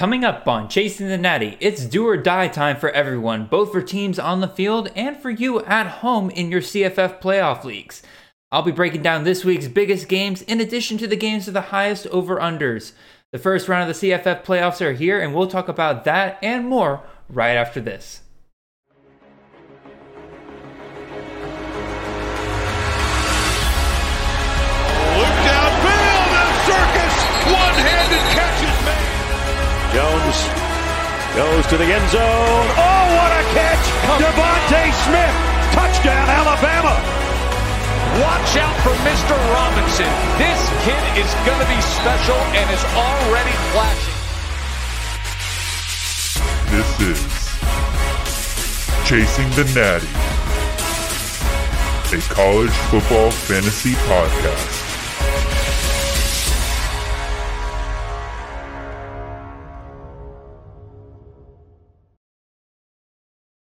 Coming up on Chasing the Natty, it's do or die time for everyone, both for teams on the field and for you at home in your CFF playoff leagues. I'll be breaking down this week's biggest games in addition to the games with the highest over unders. The first round of the CFF playoffs are here, and we'll talk about that and more right after this. Jones goes to the end zone. Oh, what a catch! DeVonta Smith, touchdown Alabama. Watch out for Mr. Robinson. This kid is going to be special and is already flashing. This is Chasing the Natty, a college football fantasy podcast.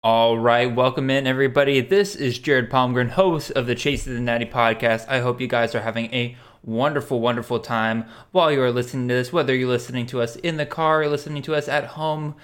All right, welcome in everybody. This is Jared Palmgren, host of the Chasing the Natty podcast. I hope you guys are having a wonderful, wonderful time while you are listening to this, whether you're listening to us in the car or listening to us at home,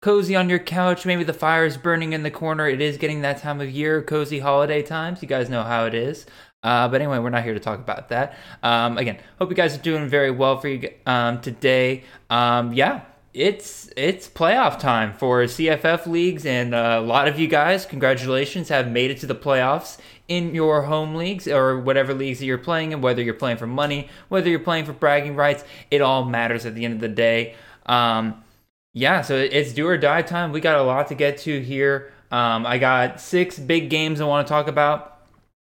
cozy on your couch, maybe the fire is burning in the corner. It is getting that time of year, cozy holiday times. You guys know how it is. Uh, but anyway, we're not here to talk about that. Um, again, hope you guys are doing very well for you um, today. Um, yeah, it's it's playoff time for CFF leagues, and uh, a lot of you guys, congratulations, have made it to the playoffs in your home leagues or whatever leagues that you're playing in. Whether you're playing for money, whether you're playing for bragging rights, it all matters at the end of the day. Um, yeah, so it's do or die time. We got a lot to get to here. Um, I got six big games I want to talk about.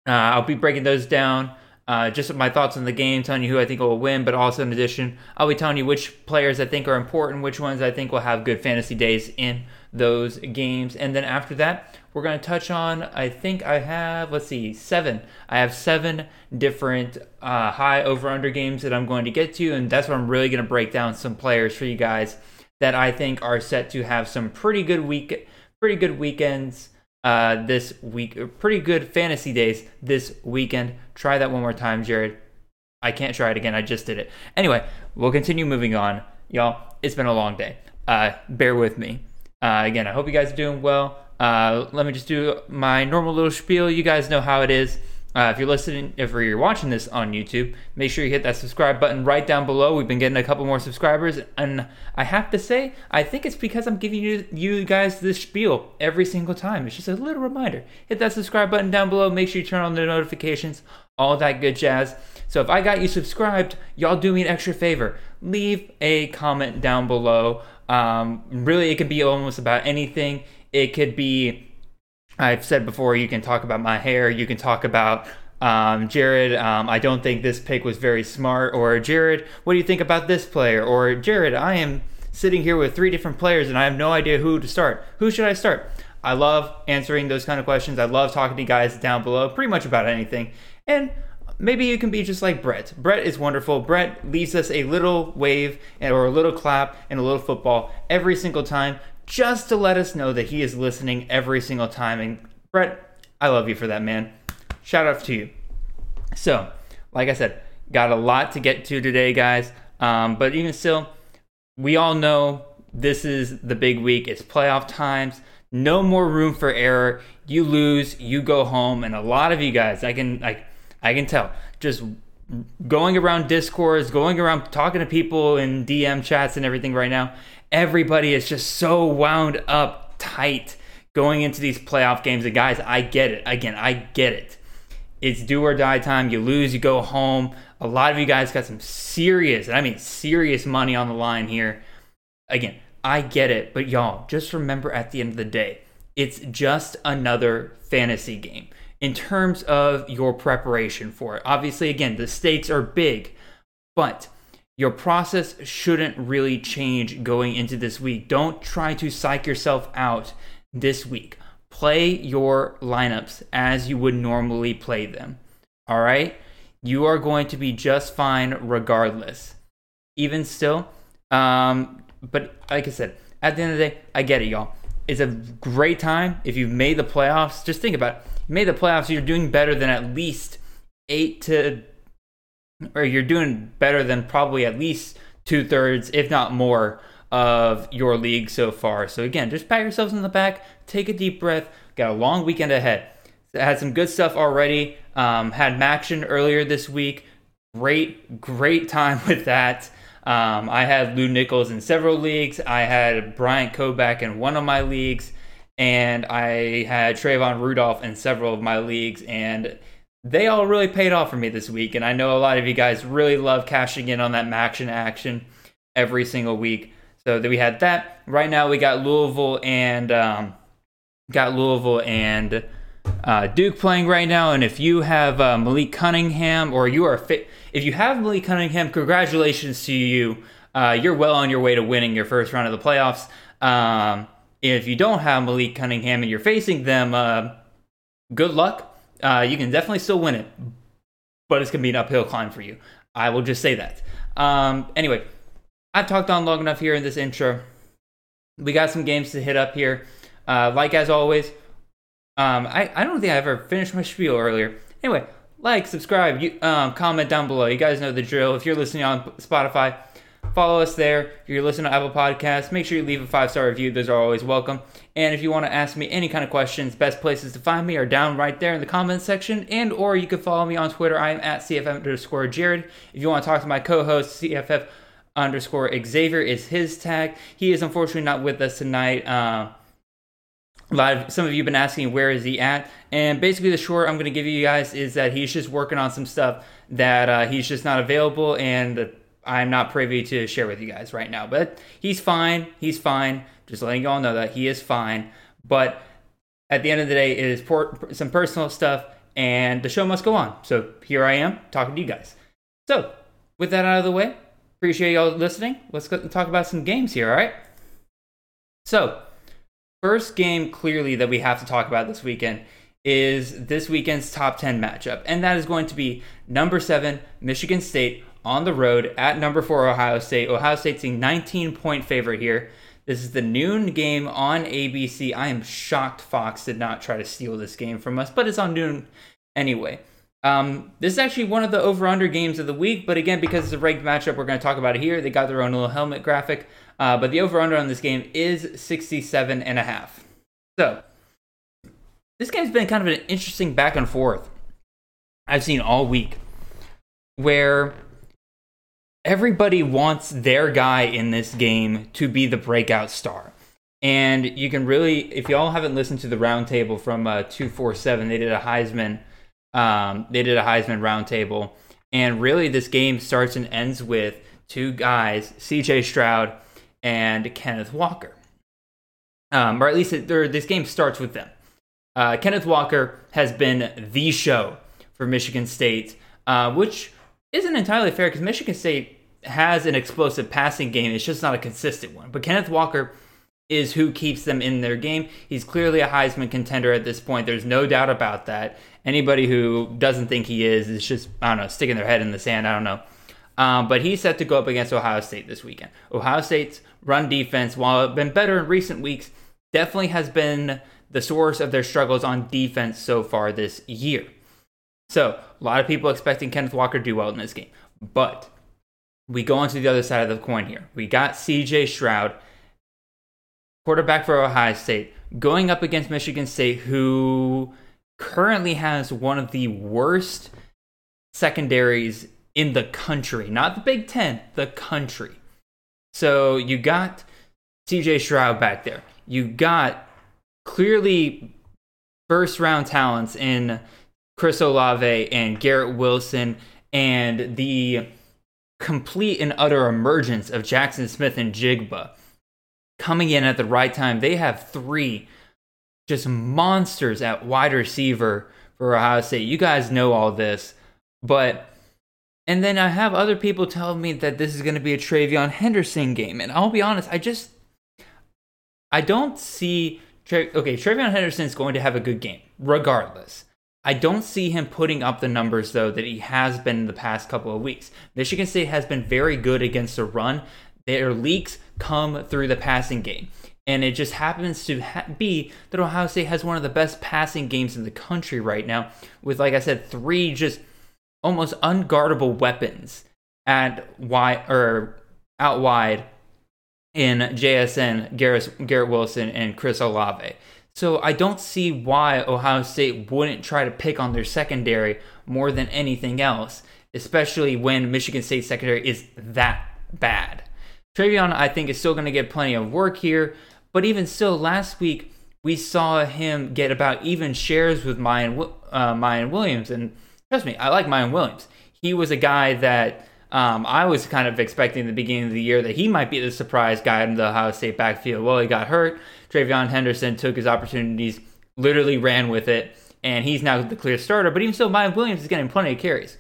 Uh, I'll be breaking those down. Uh, just my thoughts on the game, telling you who I think will win, but also in addition, I'll be telling you which players I think are important, which ones I think will have good fantasy days in those games. And then after that, we're going to touch on, I think I have, let's see, seven. I have seven different uh, high over under games that I'm going to get to, and that's where I'm really going to break down some players for you guys that I think are set to have some pretty good week, pretty good weekends uh, this week. Pretty good fantasy days this weekend. Try that one more time, Jared. I can't try it again. I just did it. Anyway, we'll continue moving on. Y'all, it's been a long day. Uh, bear with me. Uh, again, I hope you guys are doing well. Uh, let me just do my normal little spiel. You guys know how it is. Uh, if you're listening, if you're watching this on YouTube, make sure you hit that subscribe button right down below. We've been getting a couple more subscribers, and I have to say, I think it's because I'm giving you you guys this spiel every single time. It's just a little reminder. Hit that subscribe button down below. Make sure you turn on the notifications, all that good jazz. So if I got you subscribed, y'all do me an extra favor. Leave a comment down below. Um, really, it could be almost about anything. It could be I've said before, you can talk about my hair, you can talk about um, Jared, um, I don't think this pick was very smart, or Jared, what do you think about this player? Or Jared, I am sitting here with three different players and I have no idea who to start. Who should I start? I love answering those kind of questions. I love talking to you guys down below, pretty much about anything. And maybe you can be just like Brett. Brett is wonderful. Brett leaves us a little wave or a little clap and a little football every single time just to let us know that he is listening every single time. And Brett, I love you for that, man. Shout out to you. So, like I said, got a lot to get to today, guys. Um, but even still, we all know this is the big week. It's playoff times. No more room for error. You lose, you go home, and a lot of you guys, I can like, I can tell, just going around discourse, going around talking to people in DM chats and everything right now everybody is just so wound up tight going into these playoff games. And guys, I get it. Again, I get it. It's do or die time. You lose, you go home. A lot of you guys got some serious, I mean serious money on the line here. Again, I get it, but y'all, just remember at the end of the day, it's just another fantasy game in terms of your preparation for it. Obviously, again, the stakes are big, but your process shouldn't really change going into this week. Don't try to psych yourself out this week. Play your lineups as you would normally play them. All right? You are going to be just fine regardless. Even still, um, but like I said, at the end of the day, I get it, y'all. It's a great time if you've made the playoffs. Just think about it. You made the playoffs, you're doing better than at least eight to or you're doing better than probably at least two thirds, if not more, of your league so far. So again, just pat yourselves in the back, take a deep breath. Got a long weekend ahead. Had some good stuff already. Um, had action earlier this week. Great, great time with that. Um, I had Lew Nichols in several leagues. I had Bryant Koback in one of my leagues, and I had Trayvon Rudolph in several of my leagues, and they all really paid off for me this week. And I know a lot of you guys really love cashing in on that action action every single week. So that we had that. Right now we got Louisville and um, got Louisville and uh, Duke playing right now. And if you have uh, Malik Cunningham or you are fit, if you have Malik Cunningham, congratulations to you. Uh, you're well on your way to winning your first round of the playoffs. Um, if you don't have Malik Cunningham and you're facing them, uh, good luck. Uh, you can definitely still win it, but it's going to be an uphill climb for you. I will just say that. Um, anyway, I've talked on long enough here in this intro. We got some games to hit up here. Uh, like as always, um, I, I don't think I ever finished my spiel earlier. Anyway, like, subscribe, you, um, comment down below. You guys know the drill. If you're listening on Spotify, follow us there. If you're listening to Apple Podcasts, make sure you leave a five star review. Those are always welcome. And if you want to ask me any kind of questions, best places to find me are down right there in the comments section. And or you can follow me on Twitter. I am at CFF underscore Jared. If you want to talk to my co-host, CFF underscore Xavier is his tag. He is unfortunately not with us tonight. Uh, a lot of some of you have been asking where is he at and basically the short i'm going to give you guys is that he's just working on some stuff that uh, he's just not available and i'm not privy to share with you guys right now but he's fine he's fine. Just letting you all know that he is fine. But at the end of the day it is por- some personal stuff and the show must go on. So here i am talking to you guys. So with that out of the way appreciate y'all listening. Let's go talk about some games here all right? So first game clearly that we have to talk about this weekend is this weekend's top 10 matchup, and that is going to be number seven, Michigan State on the road at number four, Ohio State. Ohio State's a 19 point favorite here. This is the noon game on ABC. I am shocked Fox did not try to steal this game from us, but it's on noon anyway. Um, this is actually one of the over under games of the week, but again, because it's a ranked matchup, we're going to talk about it here. They got their own little helmet graphic. Uh, but the over under on this game is 67 and a half. So, this game's been kind of an interesting back and forth I've seen all week where everybody wants their guy in this game to be the breakout star. And you can really, if y'all haven't listened to the roundtable from uh, 247, they did a Heisman, um, they did a Heisman roundtable. And really, this game starts and ends with two guys, CJ Stroud and Kenneth Walker. Um, or at least it, this game starts with them. Uh, Kenneth Walker has been the show for Michigan State, uh, which isn't entirely fair because Michigan State has an explosive passing game. It's just not a consistent one. But Kenneth Walker is who keeps them in their game. He's clearly a Heisman contender at this point. There's no doubt about that. Anybody who doesn't think he is is just, I don't know, sticking their head in the sand. I don't know. Um, but he's set to go up against Ohio State this weekend. Ohio State's run defense, while it's been better in recent weeks, definitely has been the source of their struggles on defense so far this year. So, a lot of people expecting Kenneth Walker to do well in this game. But we go on to the other side of the coin here. We got CJ Stroud, quarterback for Ohio State, going up against Michigan State, who currently has one of the worst secondaries in the country, not the Big Ten, the country. So you got CJ Stroud back there. You got clearly first round talents in Chris Olave and Garrett Wilson and the complete and utter emergence of Jaxon Smith-Njigba coming in at the right time. They have three just monsters at wide receiver for Ohio State. You guys know all this, but and then I have other people telling me that this is going to be a TreVeyon Henderson game. And I'll be honest, I just, I don't see, okay, TreVeyon Henderson is going to have a good game, regardless. I don't see him putting up the numbers, though, that he has been in the past couple of weeks. Michigan State has been very good against the run. Their leaks come through the passing game. And it just happens to ha- be that Ohio State has one of the best passing games in the country right now, with, like I said, three just almost unguardable weapons at wide or out wide in JSN, Garrett, Garrett Wilson, and Chris Olave. So I don't see why Ohio State wouldn't try to pick on their secondary more than anything else, especially when Michigan State secondary is that bad. TreVeyon, I think, is still going to get plenty of work here, but even still, last week we saw him get about even shares with Miyan, uh, Miyan Williams, and trust me, I like Miyan Williams. He was a guy that um, I was kind of expecting at the beginning of the year that he might be the surprise guy in the Ohio State backfield. Well, he got hurt. TreVeyon Henderson took his opportunities, literally ran with it, and he's now the clear starter. But even still, Miyan Williams is getting plenty of carries.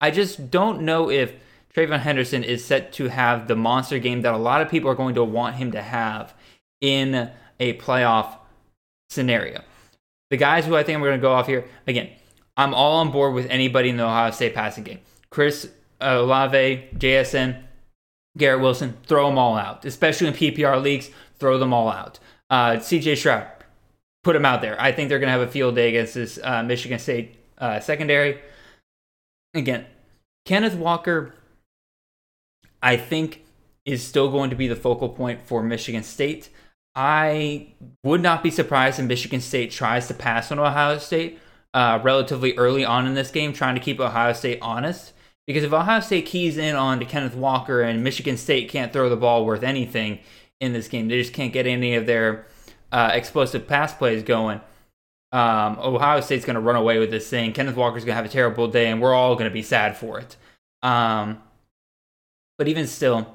I just don't know if TreVeyon Henderson is set to have the monster game that a lot of people are going to want him to have in a playoff scenario. The guys who I think we're going to go off here, again, I'm all on board with anybody in the Ohio State passing game. Chris Olave, JSN, Garrett Wilson, throw them all out, especially in PPR leagues, throw them all out. Uh, CJ Stroud, put him out there. I think they're going to have a field day against this uh, Michigan State uh, secondary. Again, Kenneth Walker, I think, is still going to be the focal point for Michigan State. I would not be surprised if Michigan State tries to pass on Ohio State uh, relatively early on in this game, trying to keep Ohio State honest. Because if Ohio State keys in on to Kenneth Walker and Michigan State can't throw the ball worth anything in this game, they just can't get any of their uh, explosive pass plays going. Um, Ohio State's going to run away with this thing. Kenneth Walker's going to have a terrible day, and we're all going to be sad for it. Um, but even still,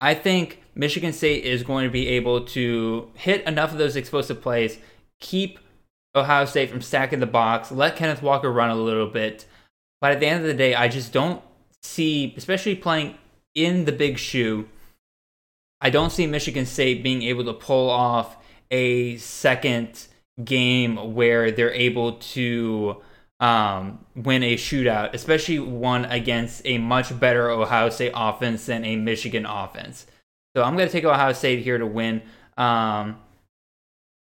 I think Michigan State is going to be able to hit enough of those explosive plays, keep Ohio State from stacking the box, let Kenneth Walker run a little bit. But at the end of the day, I just don't see, especially playing in the big shoe, I don't see Michigan State being able to pull off a second game where they're able to um, win a shootout, especially one against a much better Ohio State offense than a Michigan offense. So I'm going to take Ohio State here to win. Um,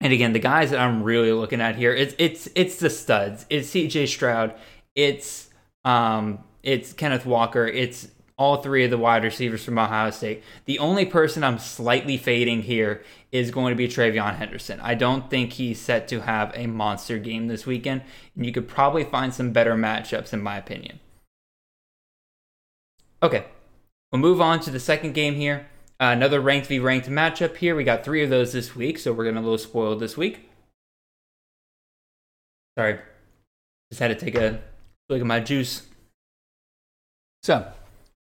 and again, the guys that I'm really looking at here, it's it's it's the studs. It's C.J. Stroud. It's um, it's Kenneth Walker. It's all three of the wide receivers from Ohio State. The only person I'm slightly fading here is going to be TreVeyon Henderson. I don't think he's set to have a monster game this weekend, and you could probably find some better matchups, in my opinion. Okay, we'll move on to the second game here. Uh, another ranked v ranked matchup here. We got three of those this week, so we're getting a little spoiled this week. Sorry, just had to take a look at my juice. So,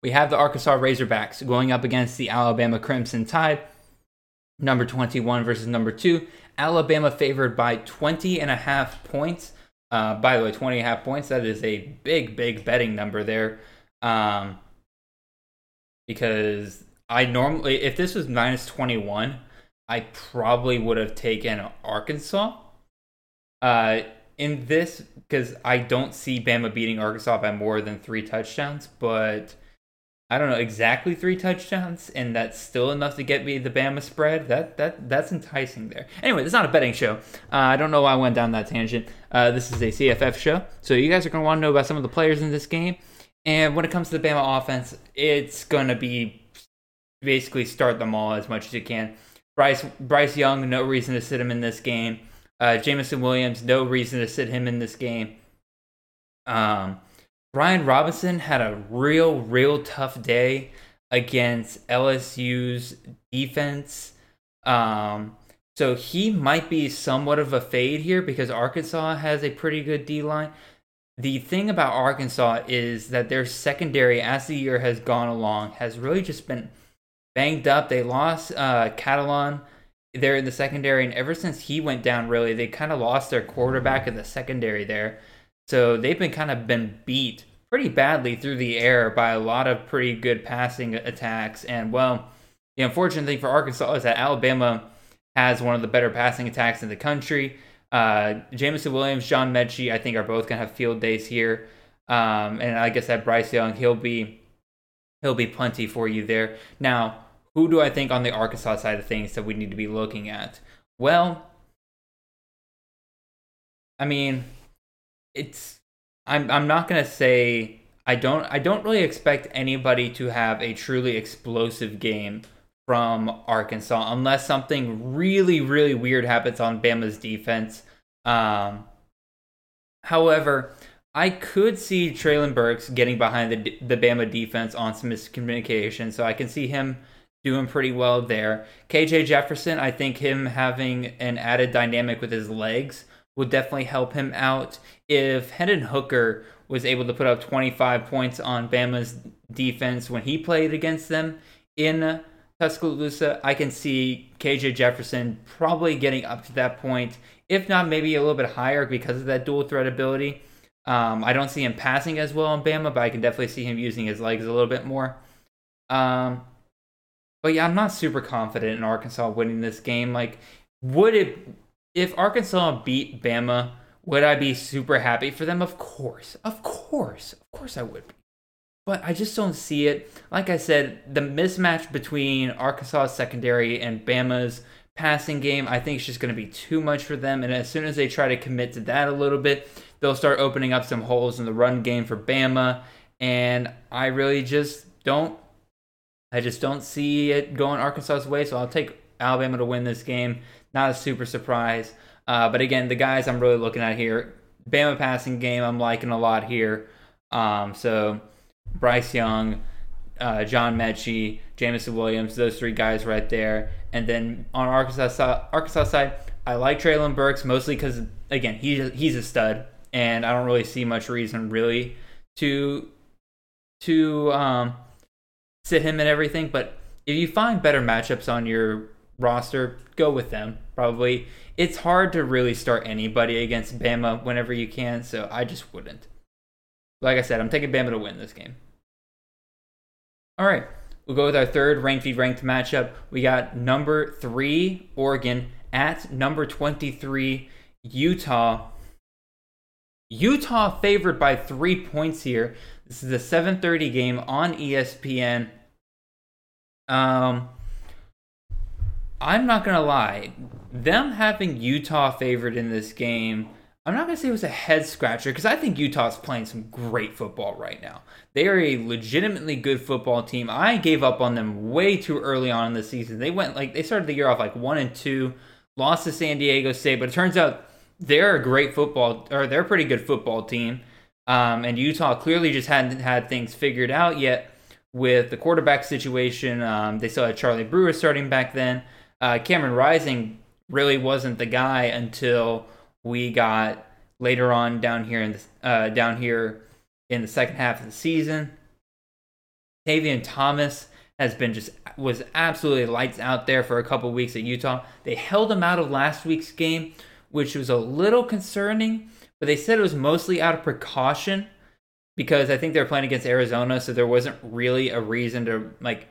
we have the Arkansas Razorbacks going up against the Alabama Crimson Tide. Number 21 versus number 2. Alabama favored by 20 and a half points. Uh, by the way, 20 and a half points, that is a big, big betting number there. Um, because I normally, if this was minus 21, I probably would have taken Arkansas. Uh, in this, because I don't see Bama beating Arkansas by more than three touchdowns, but I don't know exactly three touchdowns, and that's still enough to get me the Bama spread. That that that's enticing there. Anyway, it's not a betting show. Uh, I don't know why I went down that tangent. Uh, this is a CFF show, so you guys are gonna want to know about some of the players in this game. And when it comes to the Bama offense, it's gonna be basically start them all as much as you can. Bryce Bryce Young, no reason to sit him in this game. Uh, Jameson Williams, no reason to sit him in this game. Um, Brian Robinson had a real, real tough day against LSU's defense. Um, so he might be somewhat of a fade here because Arkansas has a pretty good D line. The thing about Arkansas is that their secondary, as the year has gone along, has really just been banged up. They lost uh, Catalon there in the secondary, and ever since he went down, really, they kind of lost their quarterback in the secondary there. So they've been kind of been beat pretty badly through the air by a lot of pretty good passing attacks. And well, the unfortunate thing for Arkansas is that Alabama has one of the better passing attacks in the country. Uh, Jameson Williams, John Metchie, I think are both gonna have field days here. Um, and I said, Bryce Young, he'll be he'll be plenty for you there. Now, who do I think on the Arkansas side of things that we need to be looking at? Well, I mean, it's I'm I'm not gonna say I don't I don't really expect anybody to have a truly explosive game from Arkansas unless something really, really weird happens on Bama's defense. Um, however, I could see Treylon Burks getting behind the the Bama defense on some miscommunication, so I can see him doing pretty well there. KJ Jefferson, I think him having an added dynamic with his legs would definitely help him out. If Hendon Hooker was able to put up 25 points on Bama's defense when he played against them in Tuscaloosa, I can see KJ Jefferson probably getting up to that point, if not maybe a little bit higher because of that dual threat ability. Um, I don't see him passing as well on Bama, but I can definitely see him using his legs a little bit more. Um, but yeah, I'm not super confident in Arkansas winning this game. Like, would it if Arkansas beat Bama? Would I be super happy for them? Of course, of course, of course I would be. But I just don't see it. Like I said, the mismatch between Arkansas secondary and Bama's passing game, I think it's just going to be too much for them. And as soon as they try to commit to that a little bit, they'll start opening up some holes in the run game for Bama. And I really just don't I just don't see it going Arkansas's way, so I'll take Alabama to win this game. Not a super surprise. Uh, but again, the guys I'm really looking at here, Bama passing game, I'm liking a lot here. Um, so Bryce Young, uh, John Metchie, Jameson Williams, those three guys right there. And then on Arkansas Arkansas side, I like Treylon Burks mostly because again he's he's a stud, and I don't really see much reason really to to um, sit him and everything. But if you find better matchups on your roster, go with them. Probably. It's hard to really start anybody against Bama whenever you can, so I just wouldn't. Like I said, I'm taking Bama to win this game. All right, we'll go with our third ranked v ranked matchup. We got number three Oregon at number 23 Utah. Utah favored by three points here. This is a 7:30 game on ESPN. Um, I'm not gonna lie, them having Utah favored in this game. I'm not gonna say it was a head scratcher because I think Utah's playing some great football right now. They are a legitimately good football team. I gave up on them way too early on in the season. They went like they started the year off like one and two, lost to San Diego State, but it turns out they're a great football or they're a pretty good football team. Um, and Utah clearly just hadn't had things figured out yet with the quarterback situation. Um, they still had Charlie Brewer starting back then. Uh, Cameron Rising really wasn't the guy until we got later on down here in the, uh, down here in the second half of the season. Tavion Thomas has been just was absolutely lights out there for a couple weeks at Utah. They held him out of last week's game, which was a little concerning but they said it was mostly out of precaution because I think they're playing against Arizona, so there wasn't really a reason to like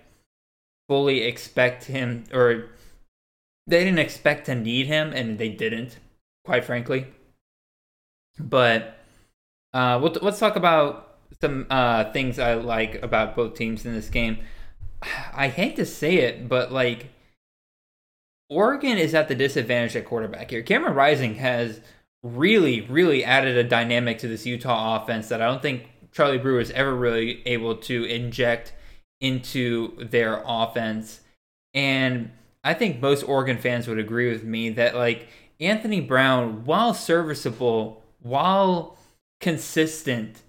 fully expect him or they didn't expect to need him and they didn't, quite frankly. But uh, we'll, let's talk about some uh, things I like about both teams in this game. I hate to say it, but like Oregon is at the disadvantage at quarterback here. Cameron Rising has really, really added a dynamic to this Utah offense that I don't think Charlie Brewer is ever really able to inject into their offense. And I think most Oregon fans would agree with me that like Anthony Brown, while serviceable, while consistent,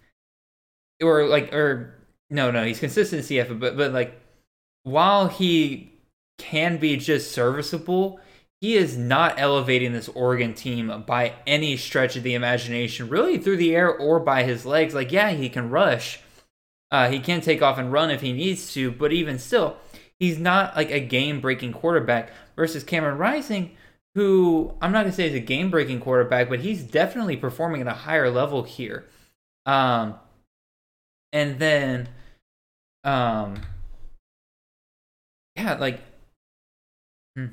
or like or no, no, he's consistent CF, but but like while he can be just serviceable, he is not elevating this Oregon team by any stretch of the imagination, really through the air or by his legs. Like, yeah, he can rush. Uh, he can take off and run if he needs to, but even still, he's not like a game breaking quarterback versus Cameron Rising, who I'm not to say is a game breaking quarterback, but he's definitely performing at a higher level here. Um, and then, um, yeah, like, hmm.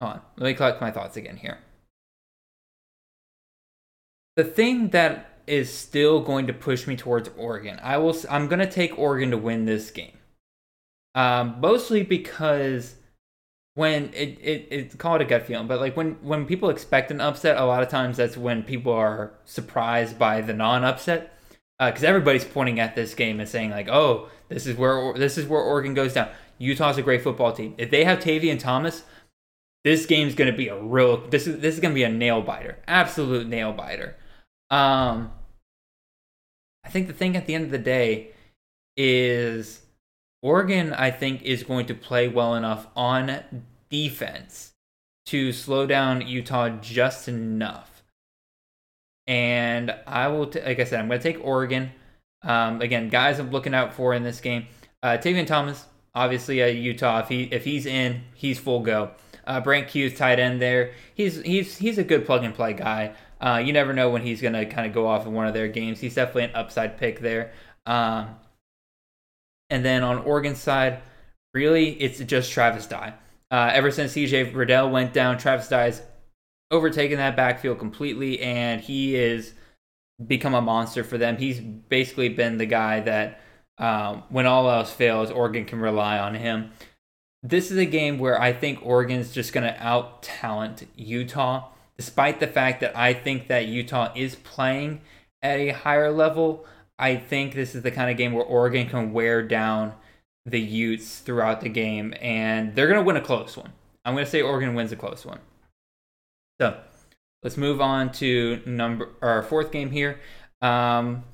Hold on. Let me collect my thoughts again here. The thing that is still going to push me towards Oregon, I will. I'm going to take Oregon to win this game. Um, mostly because when it, it it's called a gut feeling, but like when when people expect an upset, a lot of times that's when people are surprised by the non-upset because uh, everybody's pointing at this game and saying like, "Oh, this is where this is where Oregon goes down." Utah's a great football team. If they have Tavion Thomas, this game's going to be a real this is this is going to be a nail biter. Absolute nail biter. Um I think the thing at the end of the day is Oregon I think is going to play well enough on defense to slow down Utah just enough. And I will, t- like I said, I'm going to take Oregon. Um, again, guys, I'm looking out for in this game. Uh, Tavion Thomas, obviously at Utah. If he if he's in, he's full go. Uh, Brant Kuithe, tight end there. He's he's he's a good plug and play guy. Uh, you never know when he's gonna kind of go off in one of their games. He's definitely an upside pick there. Um, and then on Oregon's side, really, it's just Travis Dye. Uh, ever since CJ Verdell went down, Travis Dye's overtaken that backfield completely, and he is become a monster for them. He's basically been the guy that, um, when all else fails, Oregon can rely on him. This is a game where I think Oregon's just going to out talent Utah, despite the fact that I think that Utah is playing at a higher level. I think this is the kind of game where Oregon can wear down the Utes throughout the game, and they're going to win a close one. I'm going to say Oregon wins a close one. So let's move on to number our fourth game here. Um,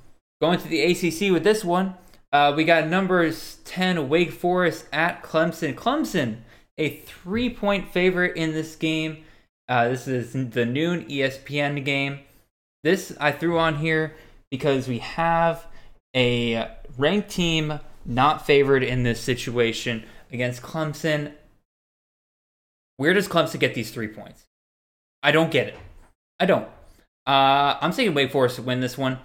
going to the ACC with this one, uh, we got numbers 10 Wake Forest at Clemson. Clemson, a three point favorite in this game. Uh, this is the noon ESPN game. This I threw on here because we have a ranked team not favored in this situation against Clemson. Where does Clemson get these three points? I don't get it. I don't. Uh, I'm saying Wake Forest to win this one.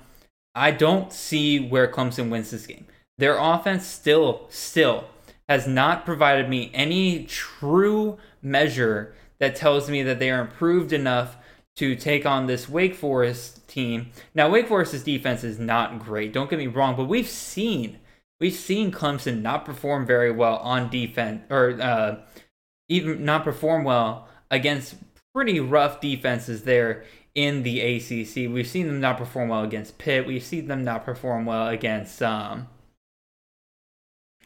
I don't see where Clemson wins this game. Their offense still, still has not provided me any true measure that tells me that they are improved enough to take on this Wake Forest team. Now, Wake Forest's defense is not great. Don't get me wrong, but we've seen we've seen Clemson not perform very well on defense, or uh, even not perform well against pretty rough defenses there in the ACC. We've seen them not perform well against Pitt. We've seen them not perform well against um,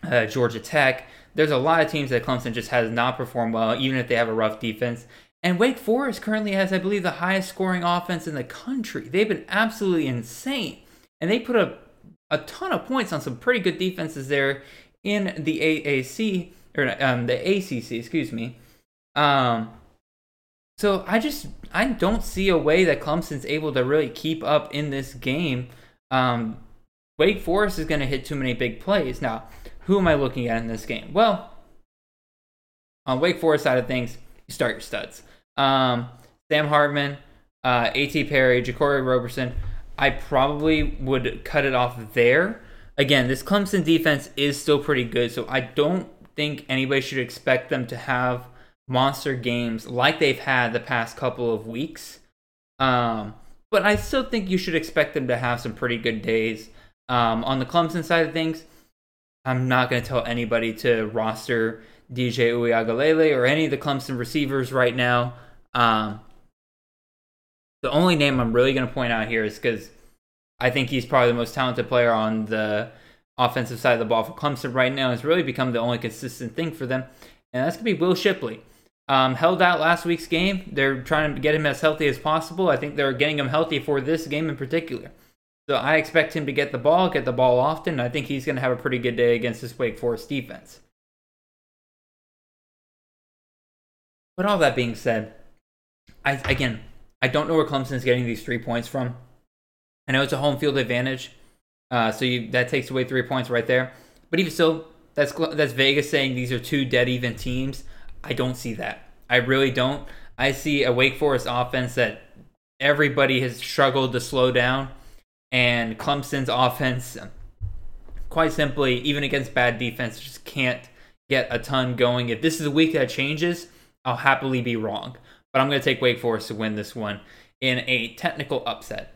uh, Georgia Tech. There's a lot of teams that Clemson just has not performed well, even if they have a rough defense. And Wake Forest currently has, I believe, the highest scoring offense in the country. They've been absolutely insane. And they put up a ton of points on some pretty good defenses there in the AAC, or um, the ACC, excuse me. Um, so I just I don't see a way that Clemson's able to really keep up in this game. Um, Wake Forest is going to hit too many big plays. Now, who am I looking at in this game? Well, on Wake Forest side of things, you start your studs. Um, Sam Hartman, uh, A.T. Perry, Jaquarii Roberson. I probably would cut it off there. Again, this Clemson defense is still pretty good, so I don't think anybody should expect them to have monster games like they've had the past couple of weeks. Um, but I still think you should expect them to have some pretty good days. Um, on the Clemson side of things, I'm not going to tell anybody to roster DJ Uiagalelei or any of the Clemson receivers right now. Um, the only name I'm really going to point out here is because I think he's probably the most talented player on the offensive side of the ball for Clemson right now. Has really become the only consistent thing for them, and that's going to be Will Shipley. Um, held out last week's game. They're trying to get him as healthy as possible. I think they're getting him healthy for this game in particular. So I expect him to get the ball, get the ball often. I think he's going to have a pretty good day against this Wake Forest defense. But all that being said, I again, I don't know where Clemson is getting these three points from. I know it's a home field advantage, uh, so you, that takes away three points right there. But even still, that's that's Vegas saying these are two dead even teams. I don't see that. I really don't. I see a Wake Forest offense that everybody has struggled to slow down, and Clemson's offense, quite simply, even against bad defense, just can't get a ton going. If this is a week that changes, I'll happily be wrong. But I'm going to take Wake Forest to win this one in a technical upset.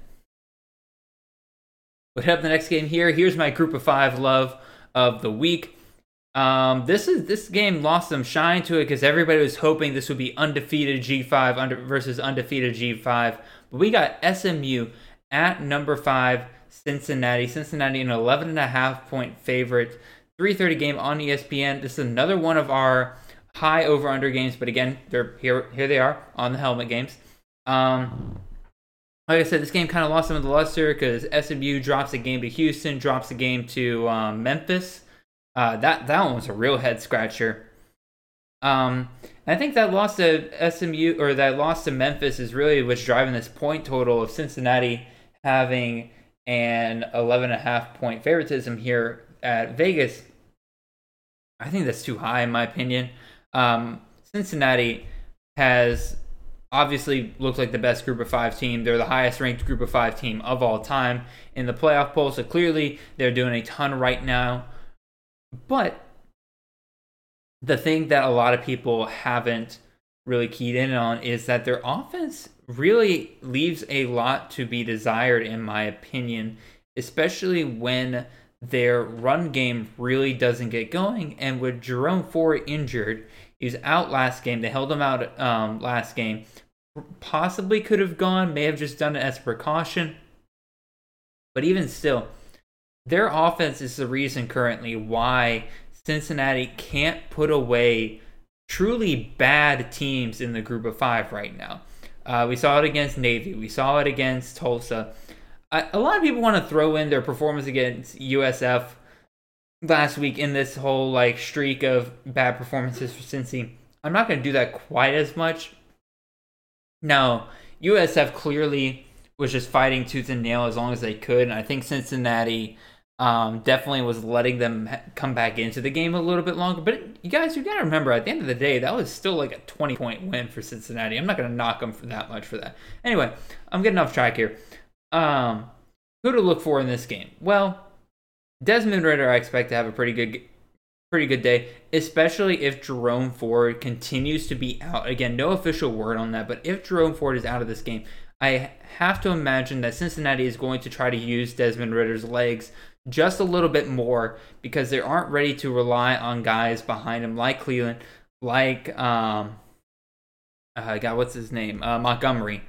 we head up the next game here. Here's my group of five love of the week. Um, this is this game lost some shine to it because everybody was hoping this would be undefeated G5 under, versus undefeated G5. But we got SMU at number five, Cincinnati. Cincinnati an 11 and a half point favorite 3:30 game on ESPN. This is another one of our high over under games, but again, they're here here they are on the helmet games. Um like I said, this game kind of lost some of the luster because SMU drops a game to Houston, drops a game to um, Memphis. Uh, that that one was a real head scratcher. Um, I think that loss to SMU or that loss to Memphis is really what's driving this point total of Cincinnati having an 11 and a half point favoritism here at Vegas. I think that's too high in my opinion. Um, Cincinnati has obviously looked like the best group of five team. They're the highest ranked group of five team of all time in the playoff poll. So clearly they're doing a ton right now. But the thing that a lot of people haven't really keyed in on is that their offense really leaves a lot to be desired, in my opinion, especially when their run game really doesn't get going. And with Jerome Ford injured, he's out last game. They held him out um, last game. Possibly could have gone, may have just done it as precaution. But even still, their offense is the reason currently why Cincinnati can't put away truly bad teams in the group of five right now. Uh, we saw it against Navy. We saw it against Tulsa. A, a lot of people want to throw in their performance against USF last week in this whole like streak of bad performances for Cincy. I'm not going to do that quite as much. Now, USF clearly was just fighting tooth and nail as long as they could, and I think Cincinnati um, definitely was letting them come back into the game a little bit longer. But you guys, you got to remember, at the end of the day, that was still like a 20 point win for Cincinnati. I'm not going to knock them for that much for that. Anyway, I'm getting off track here. Um, who to look for in this game? Well, Desmond Ridder, I expect to have a pretty good, pretty good day, especially if Jerome Ford continues to be out. Again, no official word on that, but if Jerome Ford is out of this game, I have to imagine that Cincinnati is going to try to use Desmond Ridder's legs just a little bit more because they aren't ready to rely on guys behind him like Cleveland, like um, uh, God, what's his name? Uh, Montgomery,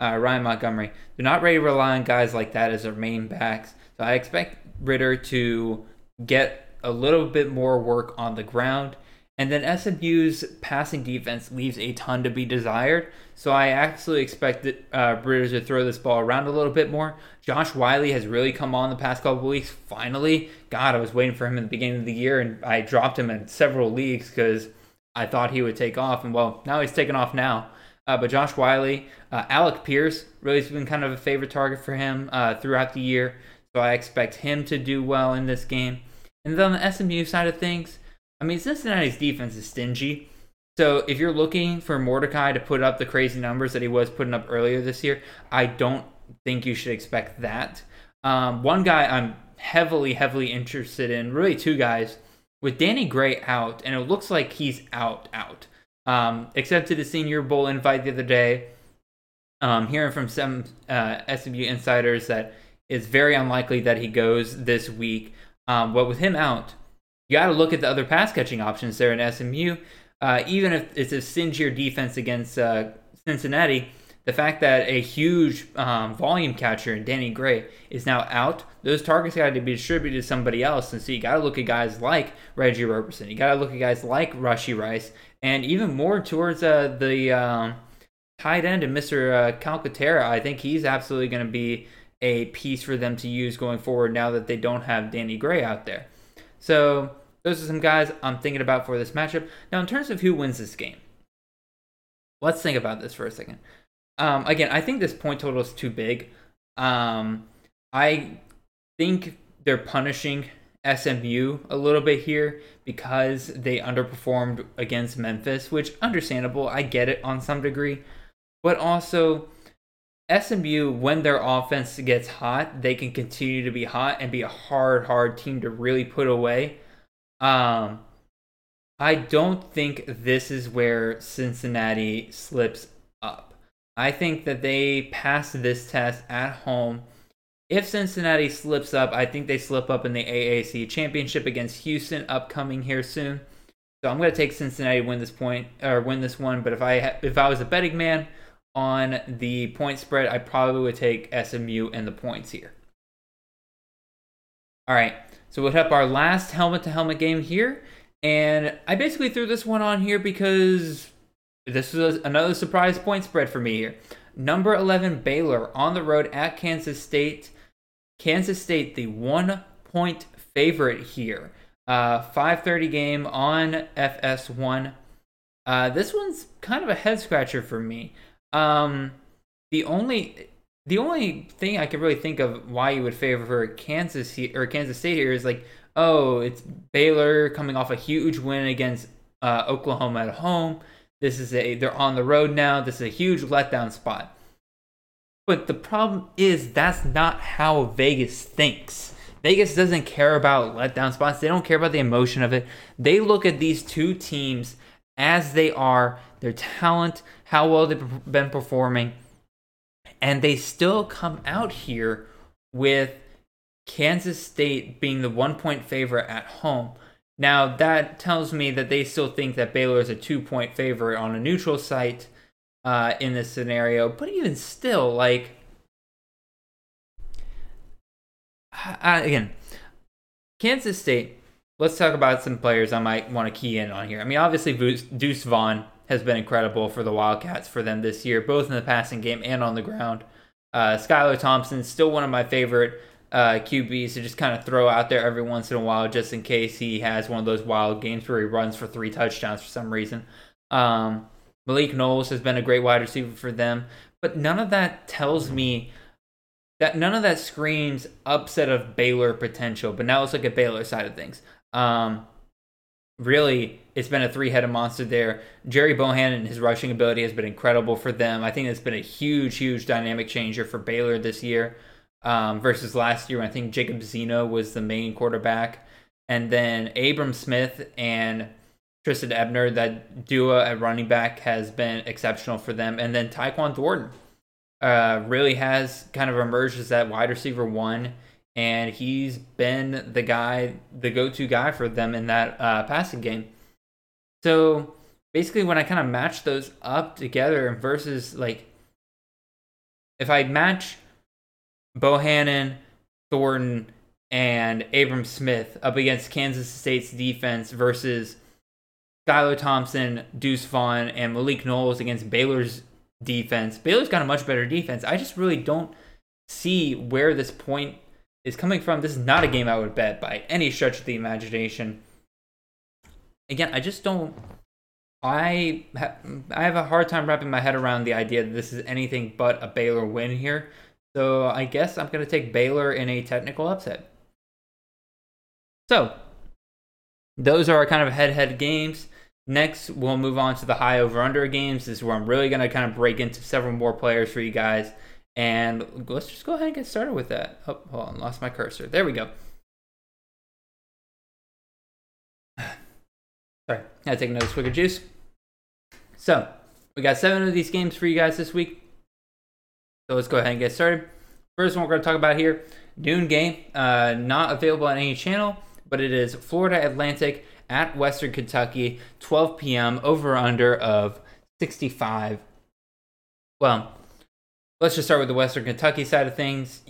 uh, Ryan Montgomery. They're not ready to rely on guys like that as their main backs. So I expect Ridder to get a little bit more work on the ground. And then SMU's passing defense leaves a ton to be desired. So I actually expect that, uh, Ridder to throw this ball around a little bit more. Josh Whyle has really come on the past couple weeks. Finally, God, I was waiting for him in the beginning of the year, and I dropped him in several leagues because I thought he would take off. And well, now he's taken off now. Uh, but Josh Whyle, uh, Alec Pierce really has been kind of a favorite target for him uh, throughout the year. So I expect him to do well in this game. And then on the SMU side of things, I mean, Cincinnati's defense is stingy. So if you're looking for Mordecai to put up the crazy numbers that he was putting up earlier this year, I don't think you should expect that. Um, one guy I'm heavily, heavily interested in, really two guys, with Danny Gray out, and it looks like he's out, out. Um, accepted a Senior Bowl invite the other day. Um, hearing from some uh, SMU insiders that it's very unlikely that he goes this week. Um, but with him out, you got to look at the other pass catching options there in SMU. Uh, even if it's a stingier defense against uh, Cincinnati, the fact that a huge um, volume catcher in Danny Gray is now out, those targets got to be distributed to somebody else. And so you got to look at guys like Reggie Roberson. You got to look at guys like Rashee Rice, and even more towards uh, the um, tight end and Mr. Uh, Calcaterra. I think he's absolutely going to be a piece for them to use going forward now that they don't have Danny Gray out there. So those are some guys I'm thinking about for this matchup. Now, in terms of who wins this game, let's think about this for a second. Um, again, I think this point total is too big. Um, I think they're punishing SMU a little bit here because they underperformed against Memphis, which understandable. I get it on some degree, but also SMU when their offense gets hot, they can continue to be hot and be a hard, hard team to really put away. Um, I don't think this is where Cincinnati slips up. I think that they pass this test at home. If Cincinnati slips up, I think they slip up in the AAC championship against Houston upcoming here soon. So I'm going to take Cincinnati win this point or win this one. But if I if I was a betting man on the point spread, I probably would take SMU and the points here. All right. So we'll have our last helmet to helmet game here. And I basically threw this one on here because this was another surprise point spread for me here. Number 11 Baylor on the road at Kansas State. Kansas State, the one point favorite here. Uh, 5:30 game on FS1. Uh, this one's kind of a head scratcher for me. Um, the only the only thing I could really think of why you would favor Kansas he- or Kansas State here is like, oh, it's Baylor coming off a huge win against uh, Oklahoma at home. This is a they're on the road now. This is a huge letdown spot. But the problem is that's not how Vegas thinks. Vegas doesn't care about letdown spots. They don't care about the emotion of it. They look at these two teams as they are, their talent, how well they've been performing, and they still come out here with Kansas State being the one point favorite at home. Now, that tells me that they still think that Baylor is a two point favorite on a neutral site uh, in this scenario. But even still, like, I, again, Kansas State, let's talk about some players I might want to key in on here. I mean, obviously, Deuce Vaughn has been incredible for the Wildcats for them this year, both in the passing game and on the ground. Uh, Skylar Thompson, still one of my favorite uh, QBs to just kind of throw out there every once in a while, just in case he has one of those wild games where he runs for three touchdowns for some reason. Um, Malik Knowles has been a great wide receiver for them, but none of that tells me that none of that screams upset of Baylor potential. But now let's look at Baylor side of things. Um, really, it's been a three-headed monster there. Gerry Bohanon and his rushing ability has been incredible for them. I think it's been a huge, huge dynamic changer for Baylor this year um, versus last year. I think Jacob Zeno was the main quarterback, and then Abram Smith and Trestan Ebner, that duo at running back has been exceptional for them, and then Tyquan Thornton uh, really has kind of emerged as that wide receiver one, and he's been the guy, the go-to guy for them in that uh, passing game. So basically, when I kind of match those up together versus like, if I match Bohanon, Thornton, and Abram Smith up against Kansas State's defense versus Skylar Thompson, Deuce Vaughn, and Malik Knowles against Baylor's defense. Baylor's got a much better defense. I just really don't see where this point is coming from. This is not a game I would bet by any stretch of the imagination. Again, I just don't. I ha- I have a hard time wrapping my head around the idea that this is anything but a Baylor win here. So I guess I'm going to take Baylor in a technical upset. So those are our kind of head-head games. Next, we'll move on to the high over/under games. This is where I'm really going to kind of break into several more players for you guys. And let's just go ahead and get started with that. Oh, hold on, lost my cursor. There we go. Sorry, I take another swig of juice. So, we got seven of these games for you guys this week. So let's go ahead and get started. First one we're going to talk about here, noon game, uh, not available on any channel, but it is Florida Atlantic at Western Kentucky, 12 p.m. over under of 65. Well, let's just start with the Western Kentucky side of things.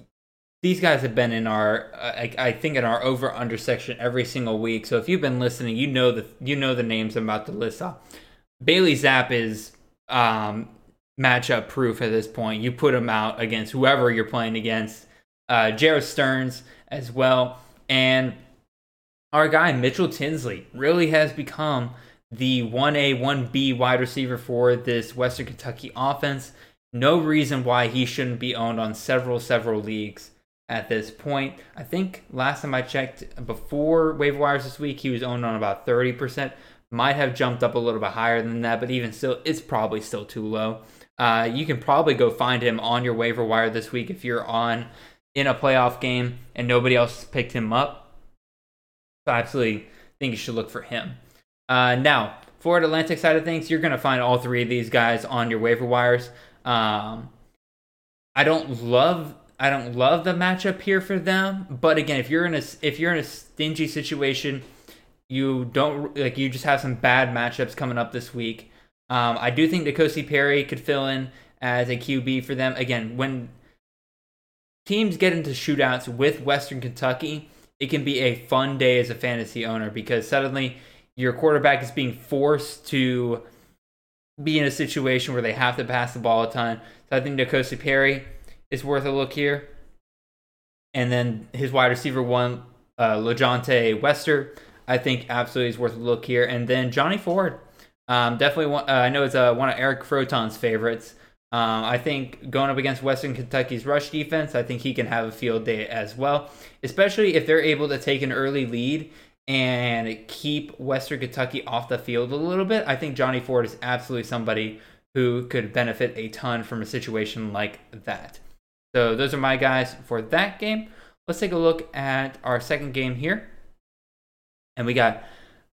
These guys have been in our, I, I think, in our over under section every single week. So if you've been listening, you know the you know the names I'm about to list off. Bailey Zappe is um, matchup proof at this point. You put him out against whoever you're playing against. Uh, Jerreth Sterns as well, and our guy Mitchell Tinsley really has become the 1A, 1B wide receiver for this Western Kentucky offense no reason why he shouldn't be owned on several, several leagues at this point. I think last time I checked before waiver wires this week, he was owned on about 30%. Might have jumped up a little bit higher than that, but even still, it's probably still too low. Uh, you can probably go find him on your waiver wire this week if you're on in a playoff game and nobody else picked him up. So I absolutely think you should look for him. Uh, now, for Atlantic side of things, you're going to find all three of these guys on your waiver wires. Um, I don't love I don't love the matchup here for them, but again, if you're in a if you're in a stingy situation, you don't like you just have some bad matchups coming up this week. Um, I do think N'Kosi Perry could fill in as a QB for them. Again, when teams get into shootouts with Western Kentucky, it can be a fun day as a fantasy owner because suddenly your quarterback is being forced to be in a situation where they have to pass the ball a ton. So I think N'Kosi Perry is worth a look here. And then his wide receiver one, uh, LeJohntay Wester, I think absolutely is worth a look here. And then Johnny Ford, um, definitely one, uh, I know it's uh, one of Eric Froton's favorites. Um, I think going up against Western Kentucky's rush defense, I think he can have a field day as well, especially if they're able to take an early lead and keep Western Kentucky off the field a little bit. I think Johnny Ford is absolutely somebody who could benefit a ton from a situation like that. So those are my guys for that game. Let's take a look at our second game here. And we got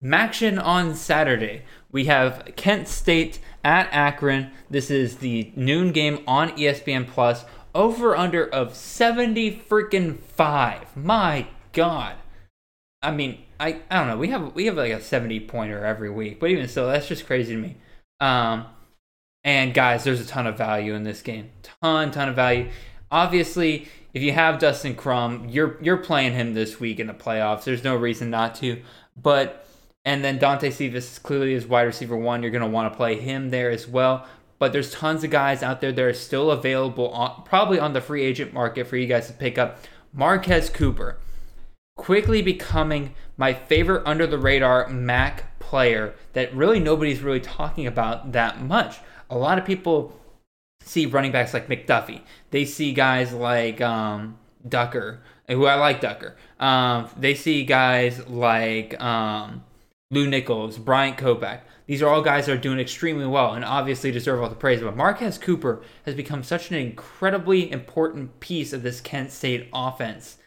MACtion on Saturday. We have Kent State at Akron. This is the noon game on ESPN Plus. Over under of 70 freaking 5. My god. I mean, I, I don't know. We have we have like a 70 pointer every week, but even so, that's just crazy to me. Um and guys, there's a ton of value in this game. Ton ton of value. Obviously, if you have Dustin Crum, you're you're playing him this week in the playoffs. There's no reason not to. But and then Dante Cephas clearly is wide receiver one. You're going to want to play him there as well. But there's tons of guys out there that are still available, on, probably on the free agent market for you guys to pick up. Marquez Cooper, quickly becoming my favorite under the radar MAC player that really nobody's really talking about that much. A lot of people see running backs like McDuffie. They see guys like um, Ducker, who I like Ducker. Um, they see guys like um, Lew Nichols, Bryant Koback. These are all guys that are doing extremely well and obviously deserve all the praise. But Marquez Cooper has become such an incredibly important piece of this Kent State offense.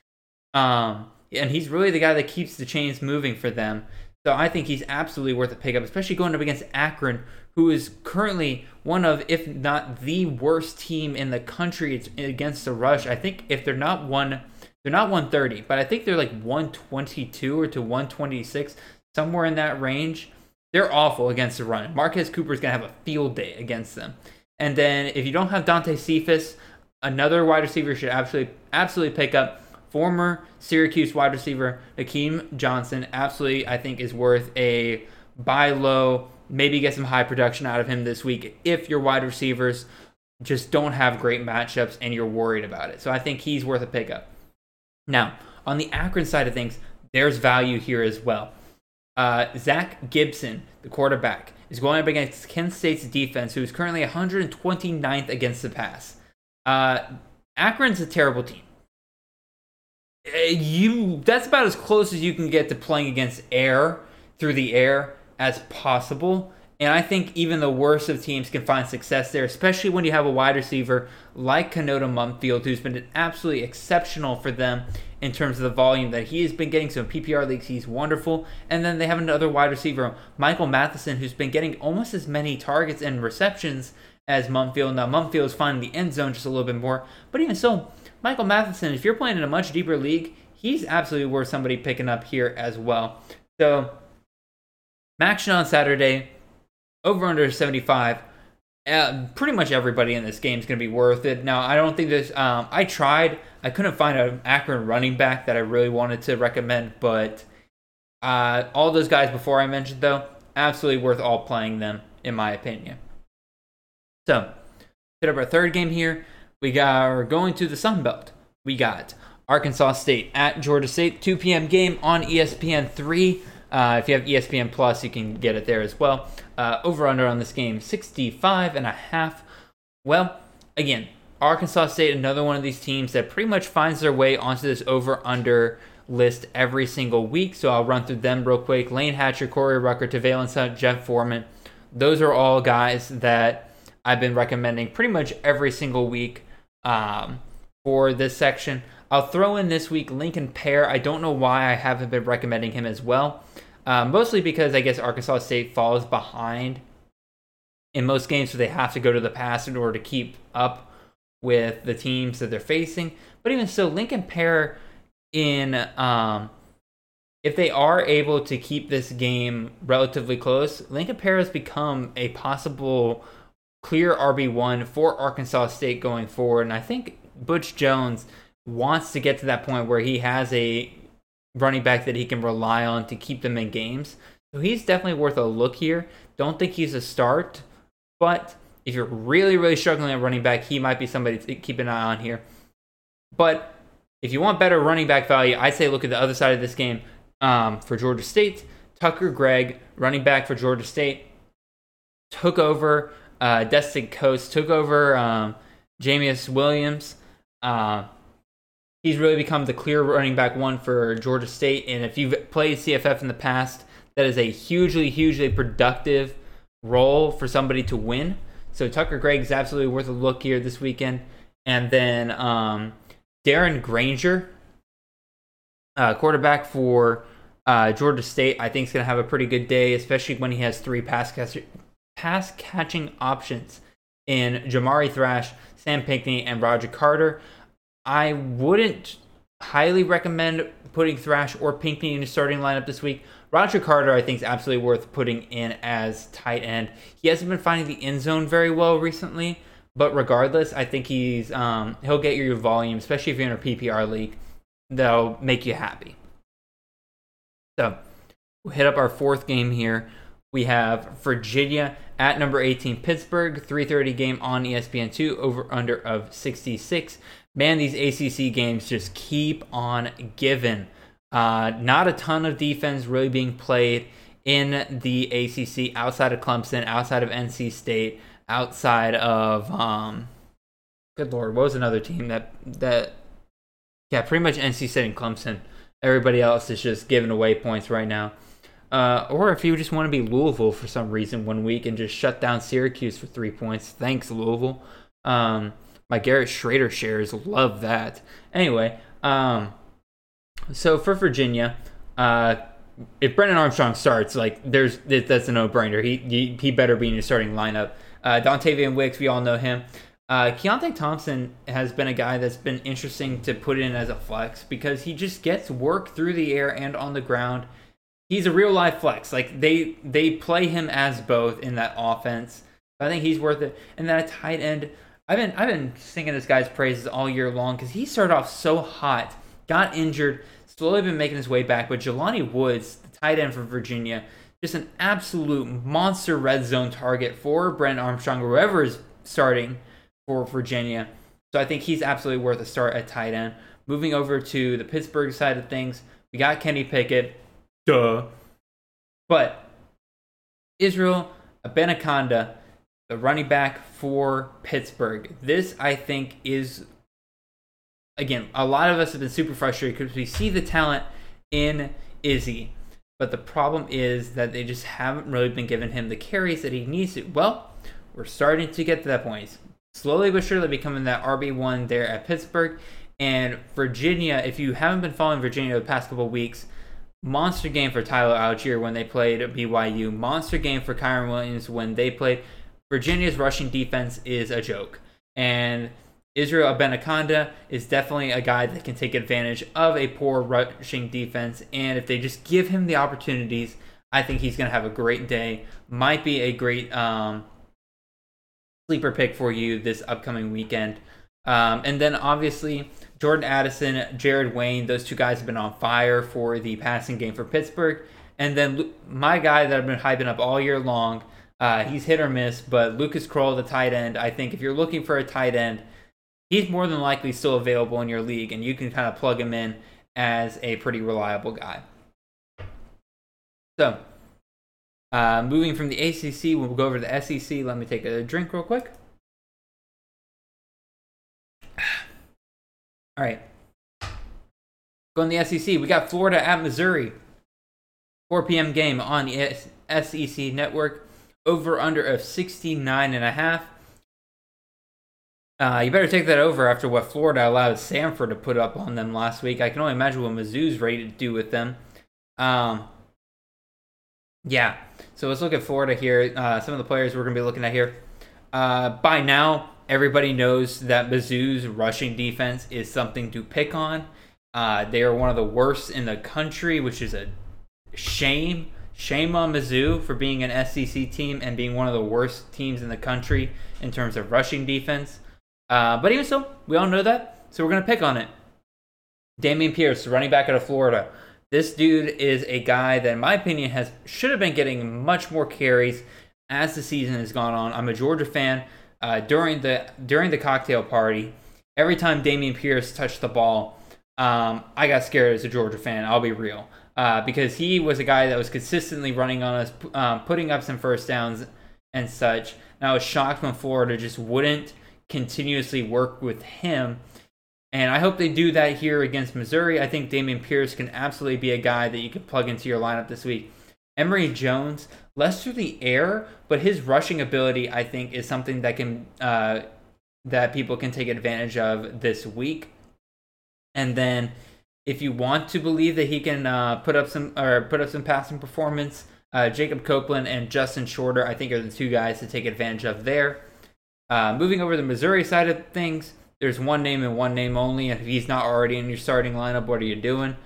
Um, and he's really the guy that keeps the chains moving for them. So I think he's absolutely worth a pickup, especially going up against Akron, who is currently one of, if not the worst team in the country against the rush. I think if they're not one, they're not 130, but I think they're like 122 or to 126 somewhere in that range. They're awful against the run. Marquez Cooper is going to have a field day against them. And then if you don't have Dante Cephas, another wide receiver should absolutely absolutely pick up former Syracuse wide receiver Nykeim Johnson. Absolutely, I think is worth a buy low. Maybe get some high production out of him this week if your wide receivers just don't have great matchups and you're worried about it. So I think he's worth a pickup. Now, on the Akron side of things, there's value here as well. Uh, Zach Gibson, the quarterback, is going up against Kent State's defense, who is currently 129th against the pass. Uh, Akron's a terrible team. Uh, you that's about as close as you can get to playing against air through the air as possible. And I think even the worst of teams can find success there, especially when you have a wide receiver like Konata Mumpfield, who's been absolutely exceptional for them in terms of the volume that he has been getting. So in PPR leagues, he's wonderful. And then they have another wide receiver, Michael Mathison, who's been getting almost as many targets and receptions as Mumpfield. Now, Mumpfield is finding the end zone just a little bit more. But even so, Michael Mathison, if you're playing in a much deeper league, he's absolutely worth somebody picking up here as well. So, action on Saturday, over under 75 uh, pretty much everybody in this game is going to be worth it. Now, I don't think this. Um, I tried. I couldn't find an Akron running back that I really wanted to recommend, but uh, all those guys before I mentioned though, absolutely worth all playing them in my opinion. So, hit up our third game here. We got we're going to the Sun Belt. We got Arkansas State at Georgia State, 2 p.m. game on ESPN three. Uh, if you have ESPN Plus, you can get it there as well. Uh, over under on this game, 65 and a half. Well, again, Arkansas State, another one of these teams that pretty much finds their way onto this over under list every single week. So I'll run through them real quick. Layne Hatcher, Corey Rucker, Hunt, Jeff Foreman. Those are all guys that I've been recommending pretty much every single week um, for this section. I'll throw in this week Lincoln Pare. I don't know why I haven't been recommending him as well. Uh, mostly because I guess Arkansas State falls behind in most games, so they have to go to the pass in order to keep up with the teams that they're facing. But even so, Lincoln Pare in um, if they are able to keep this game relatively close, Lincoln Pare has become a possible clear RB1 for Arkansas State going forward. And I think Butch Jones wants to get to that point where he has a running back that he can rely on to keep them in games. So he's definitely worth a look here. Don't think he's a start, but if you're really, really struggling at running back, he might be somebody to keep an eye on here. But if you want better running back value, I'd say look at the other side of this game um, for Georgia State. Tucker Gregg, running back for Georgia State, took over uh, Destin Coates, took over um, Jamyest Williams. Uh, he's really become the clear running back one for Georgia State. And if you've played CFF in the past, that is a hugely, hugely productive role for somebody to win. So Tucker Gregg is absolutely worth a look here this weekend. And then um, Darren Grainger, uh, quarterback for uh, Georgia State, I think is going to have a pretty good day, especially when he has three pass catch- pass catching options in Jamari Thrash, Sam Pinkney, and Roger Carter. I wouldn't highly recommend putting Thrash or Pinkney in the starting lineup this week. Roger Carter, I think, is absolutely worth putting in as tight end. He hasn't been finding the end zone very well recently, but regardless, I think he's um, he'll get you your volume, especially if you're in a PPR league. That'll make you happy. So, we'll hit up our fourth game here. We have Virginia at number 18 Pittsburgh, 3:30 game on ESPN2 over under of 66. Man, these ACC games just keep on giving. Uh, not a ton of defense really being played in the ACC outside of Clemson, outside of NC State, outside of um, good lord, what was another team that that yeah, pretty much NC State and Clemson. Everybody else is just giving away points right now. Uh, or if you just want to be Louisville for some reason one week and just shut down Syracuse for three points, thanks Louisville. Um, my Garrett Shrader shares love that. Anyway, um, so for Virginia, uh, if Brennan Armstrong starts, like there's that's a no-brainer. He he, he better be in your starting lineup. Uh, Dontayvion Wicks, we all know him. Uh, Keytaon Thompson has been a guy that's been interesting to put in as a flex because he just gets work through the air and on the ground. He's a real life flex. Like they they play him as both in that offense. I think he's worth it. And then a tight end. I've been I've been singing this guy's praises all year long because he started off so hot, got injured, slowly been making his way back. But Jelani Woods, the tight end from Virginia, just an absolute monster red zone target for Brent Armstrong, whoever is starting for Virginia. So I think he's absolutely worth a start at tight end. Moving over to the Pittsburgh side of things, we got Kenny Pickett. Duh. But Israel Abanikanda, the running back for Pittsburgh. This, I think, is again, a lot of us have been super frustrated because we see the talent in Izzy. But the problem is that they just haven't really been giving him the carries that he needs to. Well, we're starting to get to that point. Slowly but surely becoming that RB1 there at Pittsburgh. And Virginia, if you haven't been following Virginia the past couple weeks, monster game for Tyler Allgeier when they played BYU, monster game for Kyren Williams when they played. Virginia's rushing defense is a joke. And Israel Abanikanda is definitely a guy that can take advantage of a poor rushing defense. And if they just give him the opportunities, I think he's going to have a great day. Might be a great um, sleeper pick for you this upcoming weekend. Um, and then obviously, Jordan Addison, Jared Wayne, those two guys have been on fire for the passing game for Pittsburgh. And then my guy that I've been hyping up all year long, uh, he's hit or miss, but Lucas Krull, the tight end, I think if you're looking for a tight end, he's more than likely still available in your league, and you can kind of plug him in as a pretty reliable guy. So, uh, moving from the ACC, we'll go over to the SEC. Let me take a drink real quick. All right. Going to the SEC, we got Florida at Missouri. 4 p.m. game on the SEC network. Over under of 69 and a half. Uh, you better take that over after what Florida allowed Samford to put up on them last week. I can only imagine what Mizzou's ready to do with them. Um, yeah, so let's look at Florida here. Uh, some of the players we're going to be looking at here. Uh, by now, everybody knows that Mizzou's rushing defense is something to pick on. Uh, they are one of the worst in the country, which is a shame. Shame on Mizzou for being an SEC team and being one of the worst teams in the country in terms of rushing defense. Uh, but even so, we all know that, so we're going to pick on it. Dameon Pierce, running back out of Florida, This dude is a guy that, in my opinion, has should have been getting much more carries as the season has gone on. I'm a Georgia fan. Uh, during the during the cocktail party, every time Dameon Pierce touched the ball, um, I got scared as a Georgia fan. I'll be real, uh, because he was a guy that was consistently running on us, um, putting up some first downs and such. And I was shocked when Florida just wouldn't continuously work with him. And I hope they do that here against Missouri. I think Dameon Pierce can absolutely be a guy that you can plug into your lineup this week. Emory Jones, less through the air, but his rushing ability, I think, is something that can uh, that people can take advantage of this week. And then, if you want to believe that he can uh, put up some or put up some passing performance, uh, Jacob Copeland and Justin Shorter, I think, are the two guys to take advantage of there. Uh, moving over the Missouri side of things, there's one name and one name only. And if he's not already in your starting lineup, what are you doing?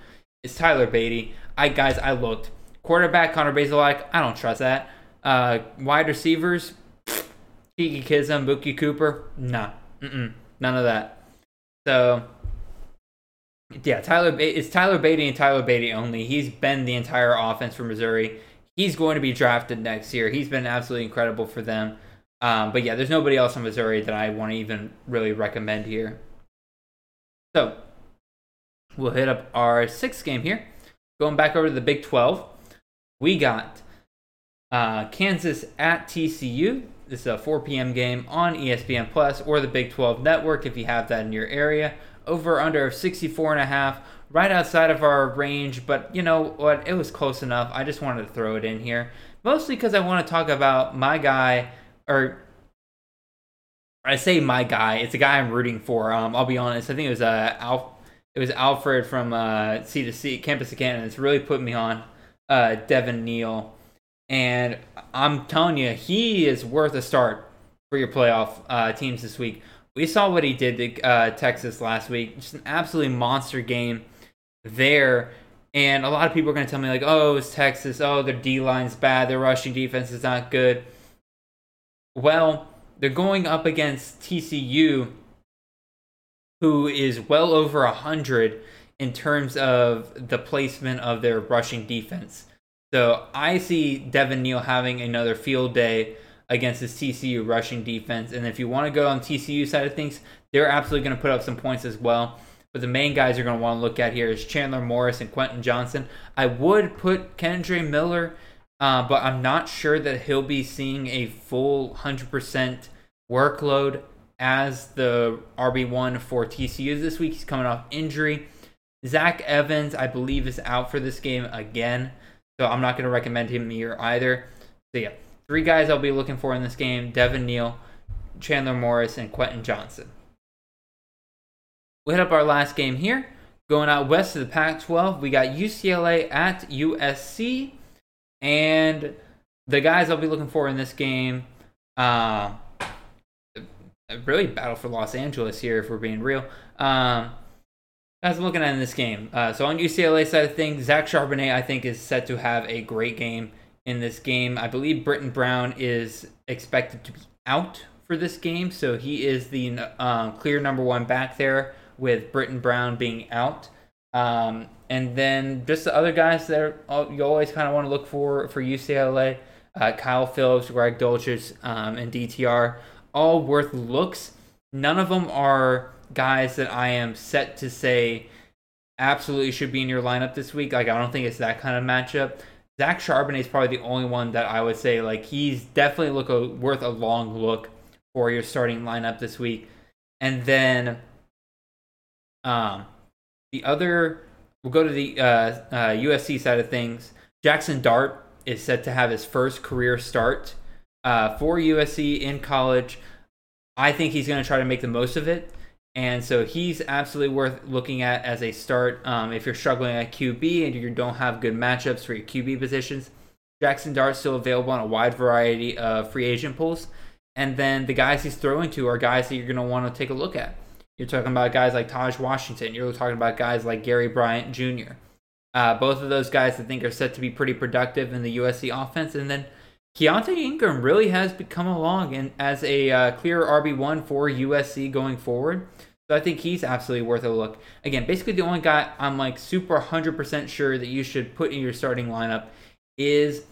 It's Tyler Badie. I guys, I looked. Quarterback Connor Bazelak, I don't trust that. Uh, wide receivers, Keke Chism, Mookie Cooper, nah, Mm-mm, none of that. So yeah, Tyler it's Tyler Badie and Tyler Badie only. He's been the entire offense for Missouri. He's going to be drafted next year. He's been absolutely incredible for them. Um, but yeah, there's nobody else in Missouri that I want to even really recommend here. So we'll hit up our sixth game here. Going back over to the Big 12, we got uh, Kansas at TCU. This is a 4 p.m. game on ESPN Plus or the Big 12 Network if you have that in your area. Over under 64 and a half, right outside of our range, but you know what? It was close enough. I just wanted to throw it in here, mostly because I want to talk about my guy or I say my guy. It's a guy I'm rooting for. Um, I'll be honest. I think it was uh, it was Alfred from uh, C to C Campus of Canton. It's really put me on uh, Devin Neal, and I'm telling you, he is worth a start for your playoff uh, teams this week. We saw what he did to uh, Texas last week. Just an absolutely monster game there. And a lot of people are going to tell me like, "Oh, it's Texas. Oh, their D line's bad. Their rushing defense is not good." Well, they're going up against TCU, who is well over a hundred in terms of the placement of their rushing defense. So I see Devin Neal having another field day against this TCU rushing defense. And if you want to go on TCU side of things, they're absolutely going to put up some points as well. But the main guys you're going to want to look at here is Chandler Morris and Quentin Johnston. I would put Kendre Miller uh, but I'm not sure that he'll be seeing a full 100% workload as the RB1 for TCU this week. He's coming off injury. Zach Evans, I believe, is out for this game again, so I'm not going to recommend him here either. So, yeah, three guys I'll be looking for in this game Devin Neal, Chandler Morris, and Quentin Johnston. We hit up our last game here. Going out west of the Pac 12, we got UCLA at USC. And the guys I'll be looking for in this game, uh, really battle for Los Angeles here, if we're being real. Um, I'm looking at in this game. Uh, so on UCLA side of things, Zach Charbonnet, I think, is set to have a great game in this game. I believe Brittain Brown is expected to be out for this game, so he is the uh, clear number one back there with Brittain Brown being out. Um, and then just the other guys that are, you always kind of want to look for for UCLA, uh, Kyle Phillips, Greg Dulcich, um, and DTR, all worth looks. None of them are guys that I am set to say absolutely should be in your lineup this week. Like I don't think it's that kind of matchup. Zach Charbonnet is probably the only one that I would say like he's definitely look a, worth a long look for your starting lineup this week. And then um the other, we'll go to the uh, uh, USC side of things. Jackson Dart is set to have his first career start uh, for USC in college. I think he's going to try to make the most of it. And so he's absolutely worth looking at as a start. Um, if you're struggling at QB and you don't have good matchups for your QB positions, Jackson Dart still available on a wide variety of free agent pools. And then the guys he's throwing to are guys that you're going to want to take a look at. You're talking about guys like Tahj Washington. You're talking about guys like Gary Bryant Jr. Uh, both of those guys I think are set to be pretty productive in the USC offense. And then Keaontay Ingram really has become along and as a uh, clear RB1 for USC going forward. So I think he's absolutely worth a look. Again, basically the only guy I'm like super 100% sure that you should put in your starting lineup is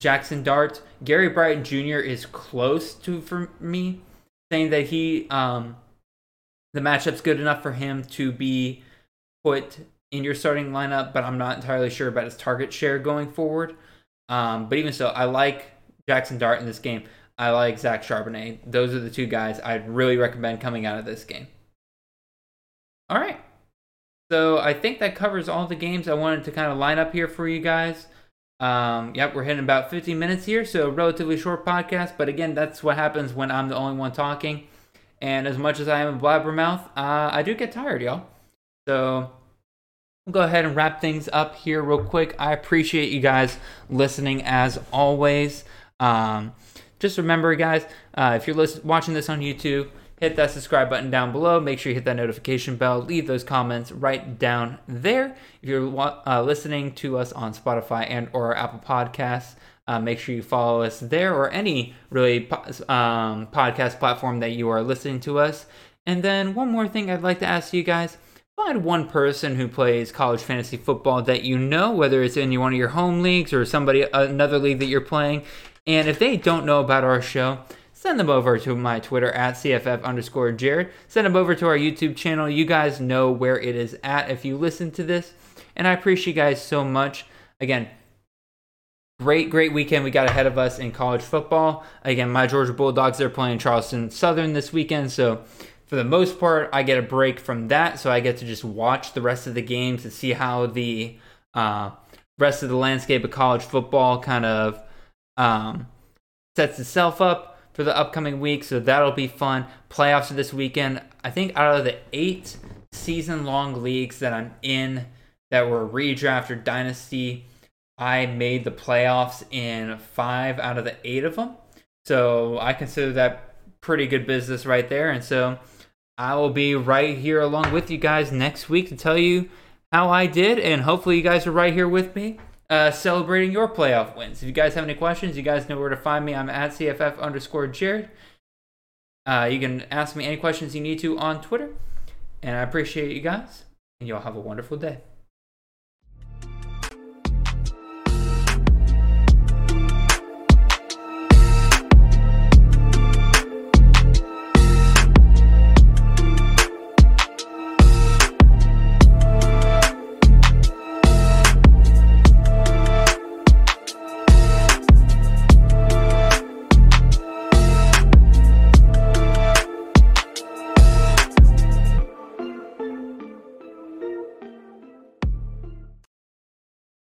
Jackson Dart. Gary Bryant Jr. is close to for me, saying that he um the matchup's good enough for him to be put in your starting lineup, but I'm not entirely sure about his target share going forward. Um, but even so, I like Jackson Dart in this game. I like Zach Charbonnet. Those are the two guys I'd really recommend coming out of this game. All right. So I think that covers all the games I wanted to kind of line up here for you guys. Um, yep, we're hitting about 15 minutes here, so relatively short podcast. But again, that's what happens when I'm the only one talking. And as much as I am a blabbermouth, uh, I do get tired, y'all. So we'll go ahead and wrap things up here real quick. I appreciate you guys listening as always. Um, just remember, guys, uh, if you're list- watching this on YouTube, hit that subscribe button down below. Make sure you hit that notification bell. Leave those comments right down there. If you're uh, listening to us on Spotify and or Apple Podcasts, uh, make sure you follow us there or any really um, podcast platform that you are listening to us. And then one more thing I'd like to ask you guys. Find one person who plays college fantasy football that you know, whether it's in one of your home leagues or somebody another league that you're playing, and if they don't know about our show, send them over to my Twitter at CFF underscore Jared. Send them over to our YouTube channel. You guys know where it is at if you listen to this. And I appreciate you guys so much. Again, great, great weekend we got ahead of us in college football. Again, my Georgia Bulldogs, they're playing Charleston Southern this weekend. So for the most part, I get a break from that. So I get to just watch the rest of the games and see how the uh, rest of the landscape of college football kind of um, sets itself up for the upcoming week, so that'll be fun. Playoffs are this weekend. I think out of the eight season long leagues that I'm in that were redraft or dynasty, I made the playoffs in five out of the eight of them. So I consider that pretty good business right there. And so I will be right here along with you guys next week to tell you how I did. And hopefully, you guys are right here with me uh, celebrating your playoff wins. If you guys have any questions, you guys know where to find me. I'm at CFF underscore Jared. Uh, you can ask me any questions you need to on Twitter. And I appreciate you guys. And y'all have a wonderful day.